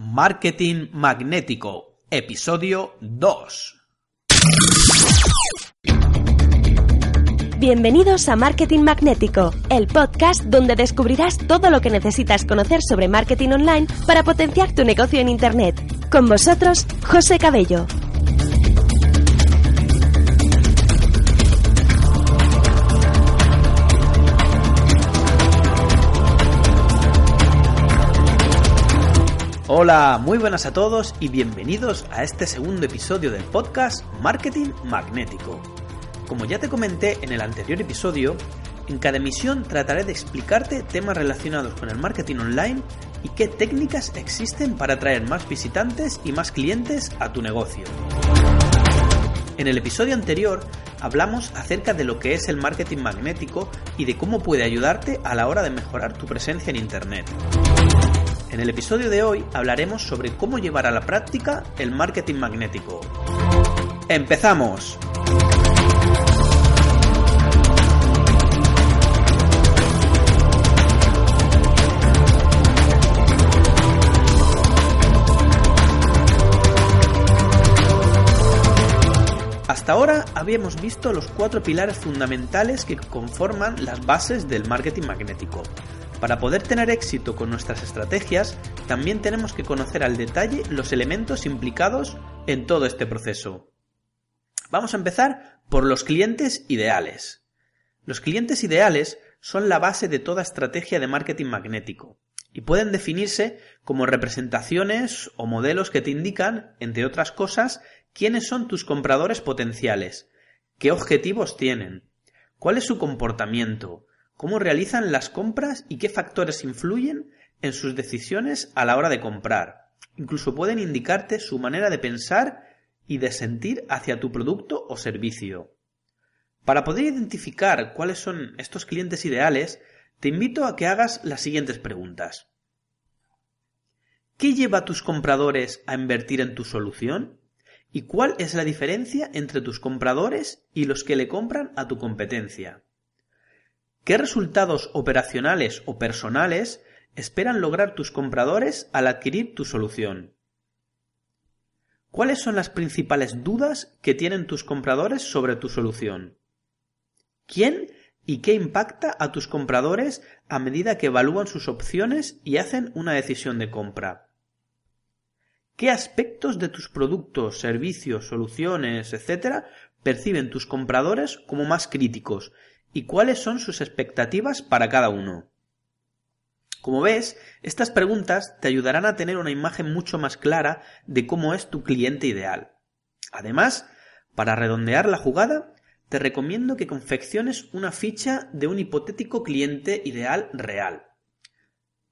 Marketing Magnético, episodio 2. Bienvenidos a Marketing Magnético, el podcast donde descubrirás todo lo que necesitas conocer sobre marketing online para potenciar tu negocio en Internet. Con vosotros, José Cabello. Hola, muy buenas a todos y bienvenidos a este segundo episodio del podcast Marketing Magnético. Como ya te comenté en el anterior episodio, en cada emisión trataré de explicarte temas relacionados con el marketing online y qué técnicas existen para atraer más visitantes y más clientes a tu negocio. En el episodio anterior hablamos acerca de lo que es el marketing magnético y de cómo puede ayudarte a la hora de mejorar tu presencia en Internet. En el episodio de hoy hablaremos sobre cómo llevar a la práctica el marketing magnético. ¡Empezamos! Hasta ahora habíamos visto los cuatro pilares fundamentales que conforman las bases del marketing magnético. Para poder tener éxito con nuestras estrategias, también tenemos que conocer al detalle los elementos implicados en todo este proceso. Vamos a empezar por los clientes ideales. Los clientes ideales son la base de toda estrategia de marketing magnético y pueden definirse como representaciones o modelos que te indican, entre otras cosas, quiénes son tus compradores potenciales, qué objetivos tienen, cuál es su comportamiento, cómo realizan las compras y qué factores influyen en sus decisiones a la hora de comprar. Incluso pueden indicarte su manera de pensar y de sentir hacia tu producto o servicio. Para poder identificar cuáles son estos clientes ideales, te invito a que hagas las siguientes preguntas. ¿Qué lleva a tus compradores a invertir en tu solución? ¿Y cuál es la diferencia entre tus compradores y los que le compran a tu competencia? ¿Qué resultados operacionales o personales esperan lograr tus compradores al adquirir tu solución? ¿Cuáles son las principales dudas que tienen tus compradores sobre tu solución? ¿Quién y qué impacta a tus compradores a medida que evalúan sus opciones y hacen una decisión de compra? ¿Qué aspectos de tus productos, servicios, soluciones, etcétera, perciben tus compradores como más críticos y cuáles son sus expectativas para cada uno. Como ves, estas preguntas te ayudarán a tener una imagen mucho más clara de cómo es tu cliente ideal. Además, para redondear la jugada, te recomiendo que confecciones una ficha de un hipotético cliente ideal real.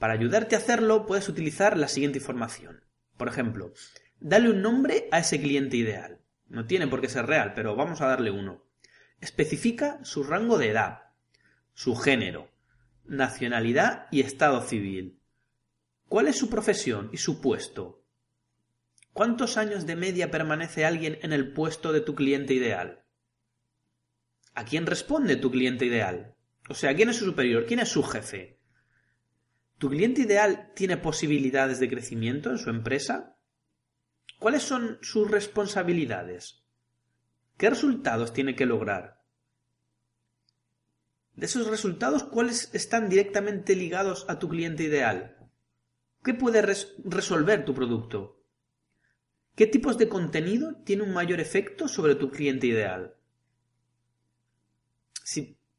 Para ayudarte a hacerlo puedes utilizar la siguiente información. Por ejemplo, dale un nombre a ese cliente ideal. No tiene por qué ser real, pero vamos a darle uno. Especifica su rango de edad, su género, nacionalidad y estado civil. ¿Cuál es su profesión y su puesto? ¿Cuántos años de media permanece alguien en el puesto de tu cliente ideal? ¿A quién responde tu cliente ideal? O sea, ¿quién es su superior? ¿Quién es su jefe? ¿Tu cliente ideal tiene posibilidades de crecimiento en su empresa? ¿Cuáles son sus responsabilidades? ¿Qué resultados tiene que lograr? De esos resultados, ¿cuáles están directamente ligados a tu cliente ideal? ¿Qué puede resolver tu producto? ¿Qué tipos de contenido tiene un mayor efecto sobre tu cliente ideal?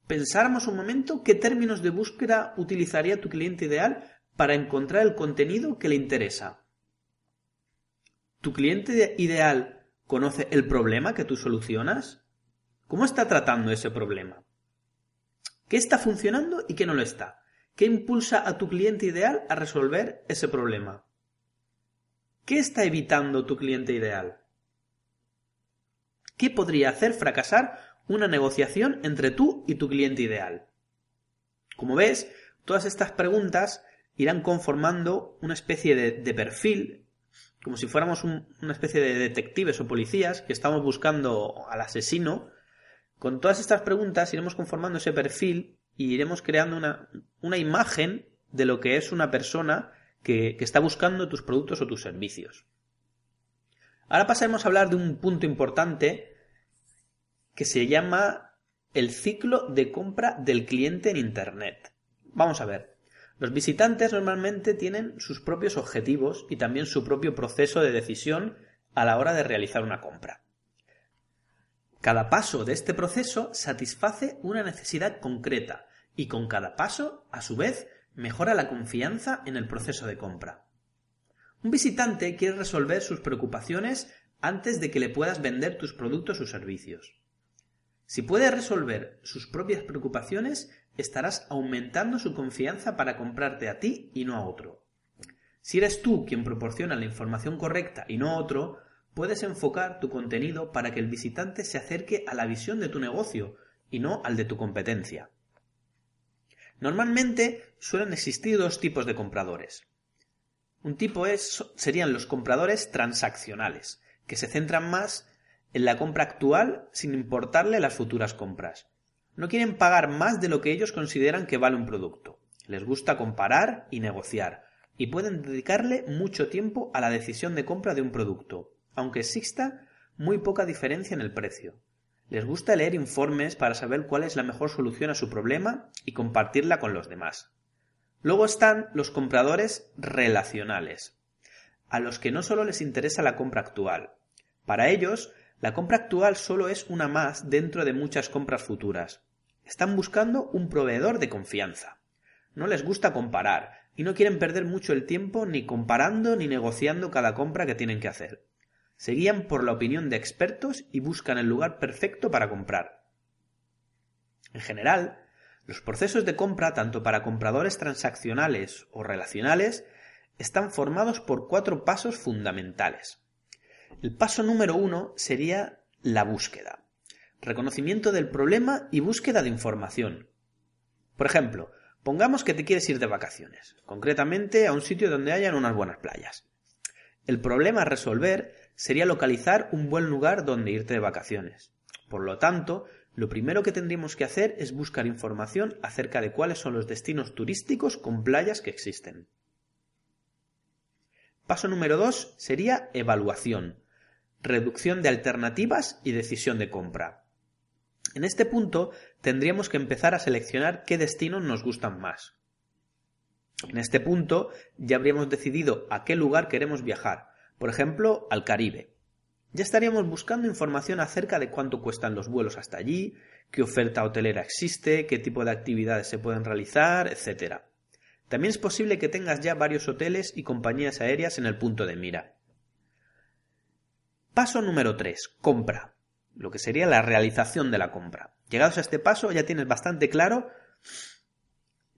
Pensáramos un momento, ¿qué términos de búsqueda utilizaría tu cliente ideal para encontrar el contenido que le interesa? ¿Tu cliente ideal ¿Conoce el problema que tú solucionas? ¿Cómo está tratando ese problema? ¿Qué está funcionando y qué no lo está? ¿Qué impulsa a tu cliente ideal a resolver ese problema? ¿Qué está evitando tu cliente ideal? ¿Qué podría hacer fracasar una negociación entre tú y tu cliente ideal? Como ves, todas estas preguntas irán conformando una especie de, perfil como si fuéramos una especie de detectives o policías que estamos buscando al asesino, con todas estas preguntas iremos conformando ese perfil y iremos creando una, una imagen de lo que es una persona que, que está buscando tus productos o tus servicios. Ahora pasaremos a hablar de un punto importante que se llama el ciclo de compra del cliente en Internet. Vamos a ver. Los visitantes normalmente tienen sus propios objetivos y también su propio proceso de decisión a la hora de realizar una compra. Cada paso de este proceso satisface una necesidad concreta y con cada paso, a su vez, mejora la confianza en el proceso de compra. Un visitante quiere resolver sus preocupaciones antes de que le puedas vender tus productos o servicios. Si puede resolver sus propias preocupaciones, estarás aumentando su confianza para comprarte a ti y no a otro. Si eres tú quien proporciona la información correcta y no otro, puedes enfocar tu contenido para que el visitante se acerque a la visión de tu negocio y no al de tu competencia. Normalmente suelen existir dos tipos de compradores. Un tipo es, serían los compradores transaccionales, que se centran más en la compra actual sin importarle las futuras compras. No quieren pagar más de lo que ellos consideran que vale un producto. Les gusta comparar y negociar, y pueden dedicarle mucho tiempo a la decisión de compra de un producto, aunque exista muy poca diferencia en el precio. Les gusta leer informes para saber cuál es la mejor solución a su problema y compartirla con los demás. Luego están los compradores relacionales, a los que no solo les interesa la compra actual. Para ellos, la compra actual solo es una más dentro de muchas compras futuras. Están buscando un proveedor de confianza. No les gusta comparar y no quieren perder mucho el tiempo ni comparando ni negociando cada compra que tienen que hacer. Se guían por la opinión de expertos y buscan el lugar perfecto para comprar. En general, los procesos de compra, tanto para compradores transaccionales o relacionales, están formados por cuatro pasos fundamentales. El paso número uno sería la búsqueda. Reconocimiento del problema y búsqueda de información. Por ejemplo, pongamos que te quieres ir de vacaciones, concretamente a un sitio donde hayan unas buenas playas. El problema a resolver sería localizar un buen lugar donde irte de vacaciones. Por lo tanto, lo primero que tendríamos que hacer es buscar información acerca de cuáles son los destinos turísticos con playas que existen. Paso número dos sería evaluación reducción de alternativas y decisión de compra. En este punto tendríamos que empezar a seleccionar qué destinos nos gustan más. En este punto ya habríamos decidido a qué lugar queremos viajar, por ejemplo, al Caribe. Ya estaríamos buscando información acerca de cuánto cuestan los vuelos hasta allí, qué oferta hotelera existe, qué tipo de actividades se pueden realizar, etc. También es posible que tengas ya varios hoteles y compañías aéreas en el punto de mira. Paso número 3. Compra. Lo que sería la realización de la compra. Llegados a este paso ya tienes bastante claro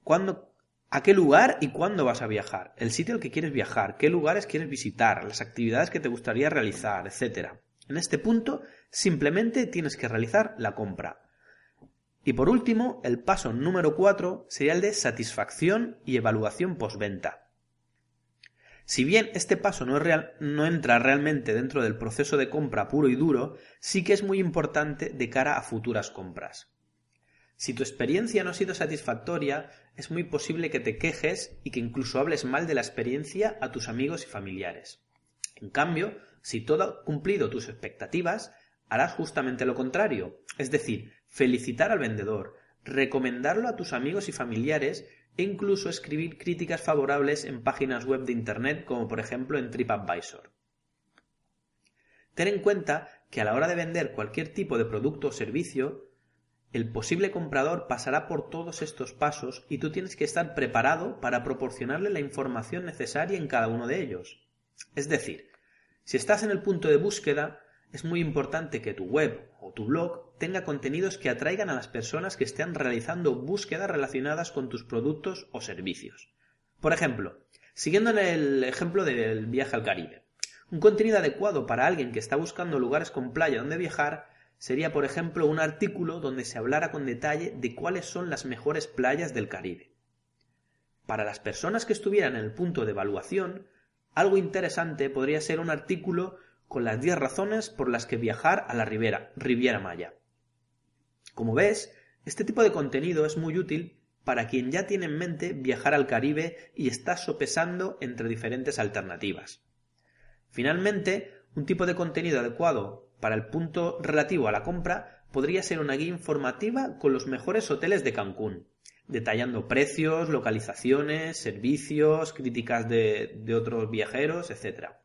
cuándo, a qué lugar y cuándo vas a viajar, el sitio al que quieres viajar, qué lugares quieres visitar, las actividades que te gustaría realizar, etc. En este punto simplemente tienes que realizar la compra. Y por último, el paso número 4 sería el de satisfacción y evaluación postventa. Si bien este paso no, no, entra realmente dentro del proceso de compra puro y duro, sí que es muy importante de cara a futuras compras. Si tu experiencia no ha sido satisfactoria, es muy posible que te quejes y que incluso hables mal de la experiencia a tus amigos y familiares. En cambio, si todo ha cumplido tus expectativas, harás justamente lo contrario, es decir, felicitar al vendedor, recomendarlo a tus amigos y familiares e incluso escribir críticas favorables en páginas web de Internet como por ejemplo en TripAdvisor. Ten en cuenta que a la hora de vender cualquier tipo de producto o servicio, el posible comprador pasará por todos estos pasos y tú tienes que estar preparado para proporcionarle la información necesaria en cada uno de ellos. Es decir, si estás en el punto de búsqueda, es muy importante que tu web o tu blog tenga contenidos que atraigan a las personas que estén realizando búsquedas relacionadas con tus productos o servicios. Por ejemplo, siguiendo en el ejemplo del viaje al Caribe, un contenido adecuado para alguien que está buscando lugares con playa donde viajar sería, por ejemplo, un artículo donde se hablara con detalle de cuáles son las mejores playas del Caribe. Para las personas que estuvieran en el punto de evaluación, algo interesante podría ser un artículo con las 10 razones por las que viajar a la Riviera, Riviera Maya. Como ves, este tipo de contenido es muy útil para quien ya tiene en mente viajar al Caribe y está sopesando entre diferentes alternativas. Finalmente, un tipo de contenido adecuado para el punto relativo a la compra podría ser una guía informativa con los mejores hoteles de Cancún, detallando precios, localizaciones, servicios, críticas de, de otros viajeros, etc.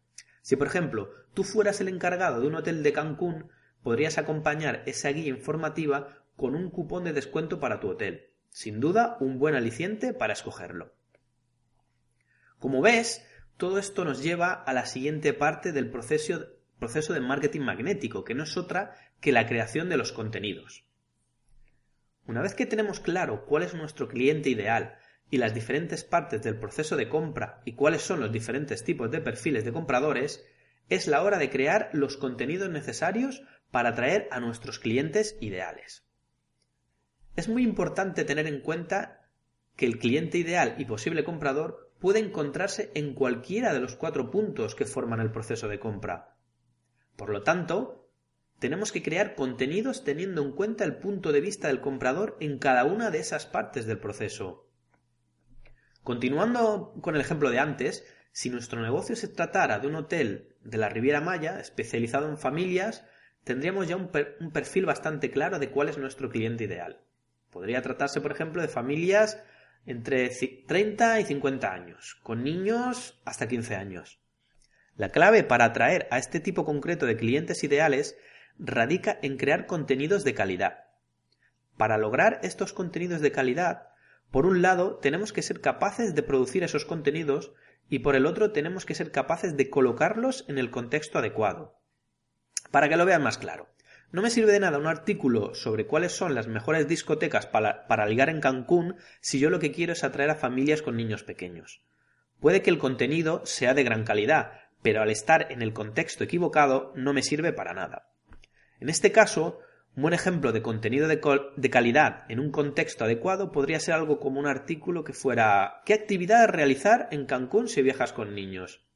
Si, por ejemplo, tú fueras el encargado de un hotel de Cancún, podrías acompañar esa guía informativa con un cupón de descuento para tu hotel. Sin duda, un buen aliciente para escogerlo. Como ves, todo esto nos lleva a la siguiente parte del proceso, proceso de marketing magnético, que no es otra que la creación de los contenidos. Una vez que tenemos claro cuál es nuestro cliente ideal y las diferentes partes del proceso de compra y cuáles son los diferentes tipos de perfiles de compradores, es la hora de crear los contenidos necesarios para atraer a nuestros clientes ideales. Es muy importante tener en cuenta que el cliente ideal y posible comprador puede encontrarse en cualquiera de los cuatro puntos que forman el proceso de compra. Por lo tanto, tenemos que crear contenidos teniendo en cuenta el punto de vista del comprador en cada una de esas partes del proceso. Continuando con el ejemplo de antes, si nuestro negocio se tratara de un hotel de la Riviera Maya especializado en familias, tendríamos ya un, perfil bastante claro de cuál es nuestro cliente ideal. Podría tratarse, por ejemplo, de familias entre 30 y 50 años, con niños hasta 15 años. La clave para atraer a este tipo concreto de clientes ideales radica en crear contenidos de calidad. Para lograr estos contenidos de calidad, por un lado tenemos que ser capaces de producir esos contenidos y por el otro tenemos que ser capaces de colocarlos en el contexto adecuado. Para que lo vean más claro, no me sirve de nada un artículo sobre cuáles son las mejores discotecas para, ligar en Cancún si yo lo que quiero es atraer a familias con niños pequeños. Puede que el contenido sea de gran calidad, pero al estar en el contexto equivocado no me sirve para nada. En este caso, un buen ejemplo de contenido de, calidad en un contexto adecuado podría ser algo como un artículo que fuera ¿Qué actividad realizar en Cancún si viajas con niños?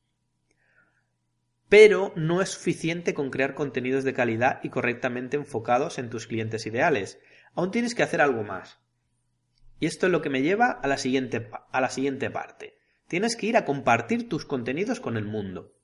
Pero no es suficiente con crear contenidos de calidad y correctamente enfocados en tus clientes ideales. Aún tienes que hacer algo más. Y esto es lo que me lleva a la siguiente, a la siguiente parte. Tienes que ir a compartir tus contenidos con el mundo.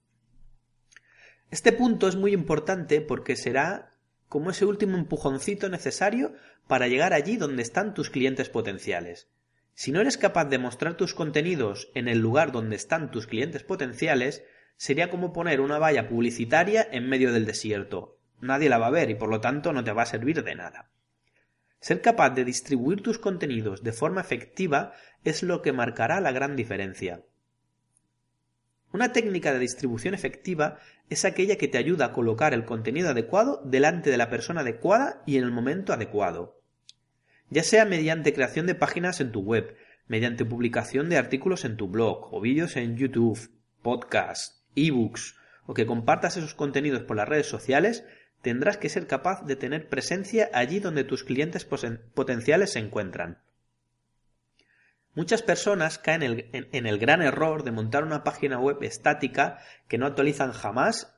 Este punto es muy importante porque será como ese último empujoncito necesario para llegar allí donde están tus clientes potenciales. Si no eres capaz de mostrar tus contenidos en el lugar donde están tus clientes potenciales, sería como poner una valla publicitaria en medio del desierto. Nadie la va a ver y por lo tanto no te va a servir de nada. Ser capaz de distribuir tus contenidos de forma efectiva es lo que marcará la gran diferencia. Una técnica de distribución efectiva es aquella que te ayuda a colocar el contenido adecuado delante de la persona adecuada y en el momento adecuado. Ya sea mediante creación de páginas en tu web, mediante publicación de artículos en tu blog o vídeos en YouTube, podcast, ebooks o que compartas esos contenidos por las redes sociales, tendrás que ser capaz de tener presencia allí donde tus clientes potenciales se encuentran. Muchas personas caen en el gran error de montar una página web estática que no actualizan jamás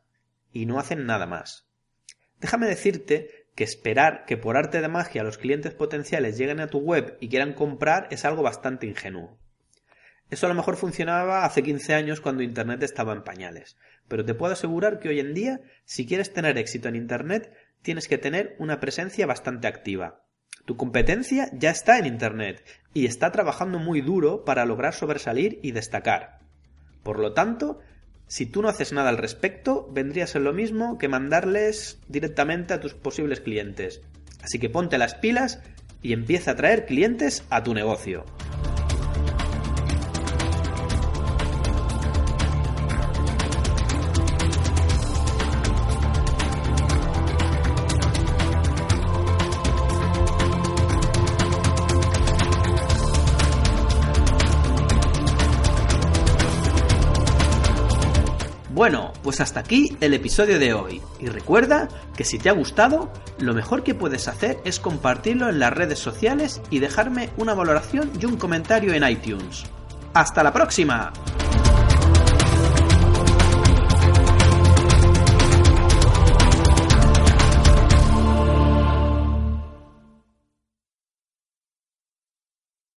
y no hacen nada más. Déjame decirte que esperar que por arte de magia los clientes potenciales lleguen a tu web y quieran comprar es algo bastante ingenuo. Eso a lo mejor funcionaba hace 15 años cuando Internet estaba en pañales, pero te puedo asegurar que hoy en día, si quieres tener éxito en Internet, tienes que tener una presencia bastante activa. Tu competencia ya está en Internet y está trabajando muy duro para lograr sobresalir y destacar. Por lo tanto, si tú no haces nada al respecto, vendría a ser lo mismo que mandarles directamente a tus posibles clientes. Así que ponte las pilas y empieza a traer clientes a tu negocio. Bueno, pues hasta aquí el episodio de hoy. Y recuerda que si te ha gustado, lo mejor que puedes hacer es compartirlo en las redes sociales y dejarme una valoración y un comentario en iTunes. ¡Hasta la próxima!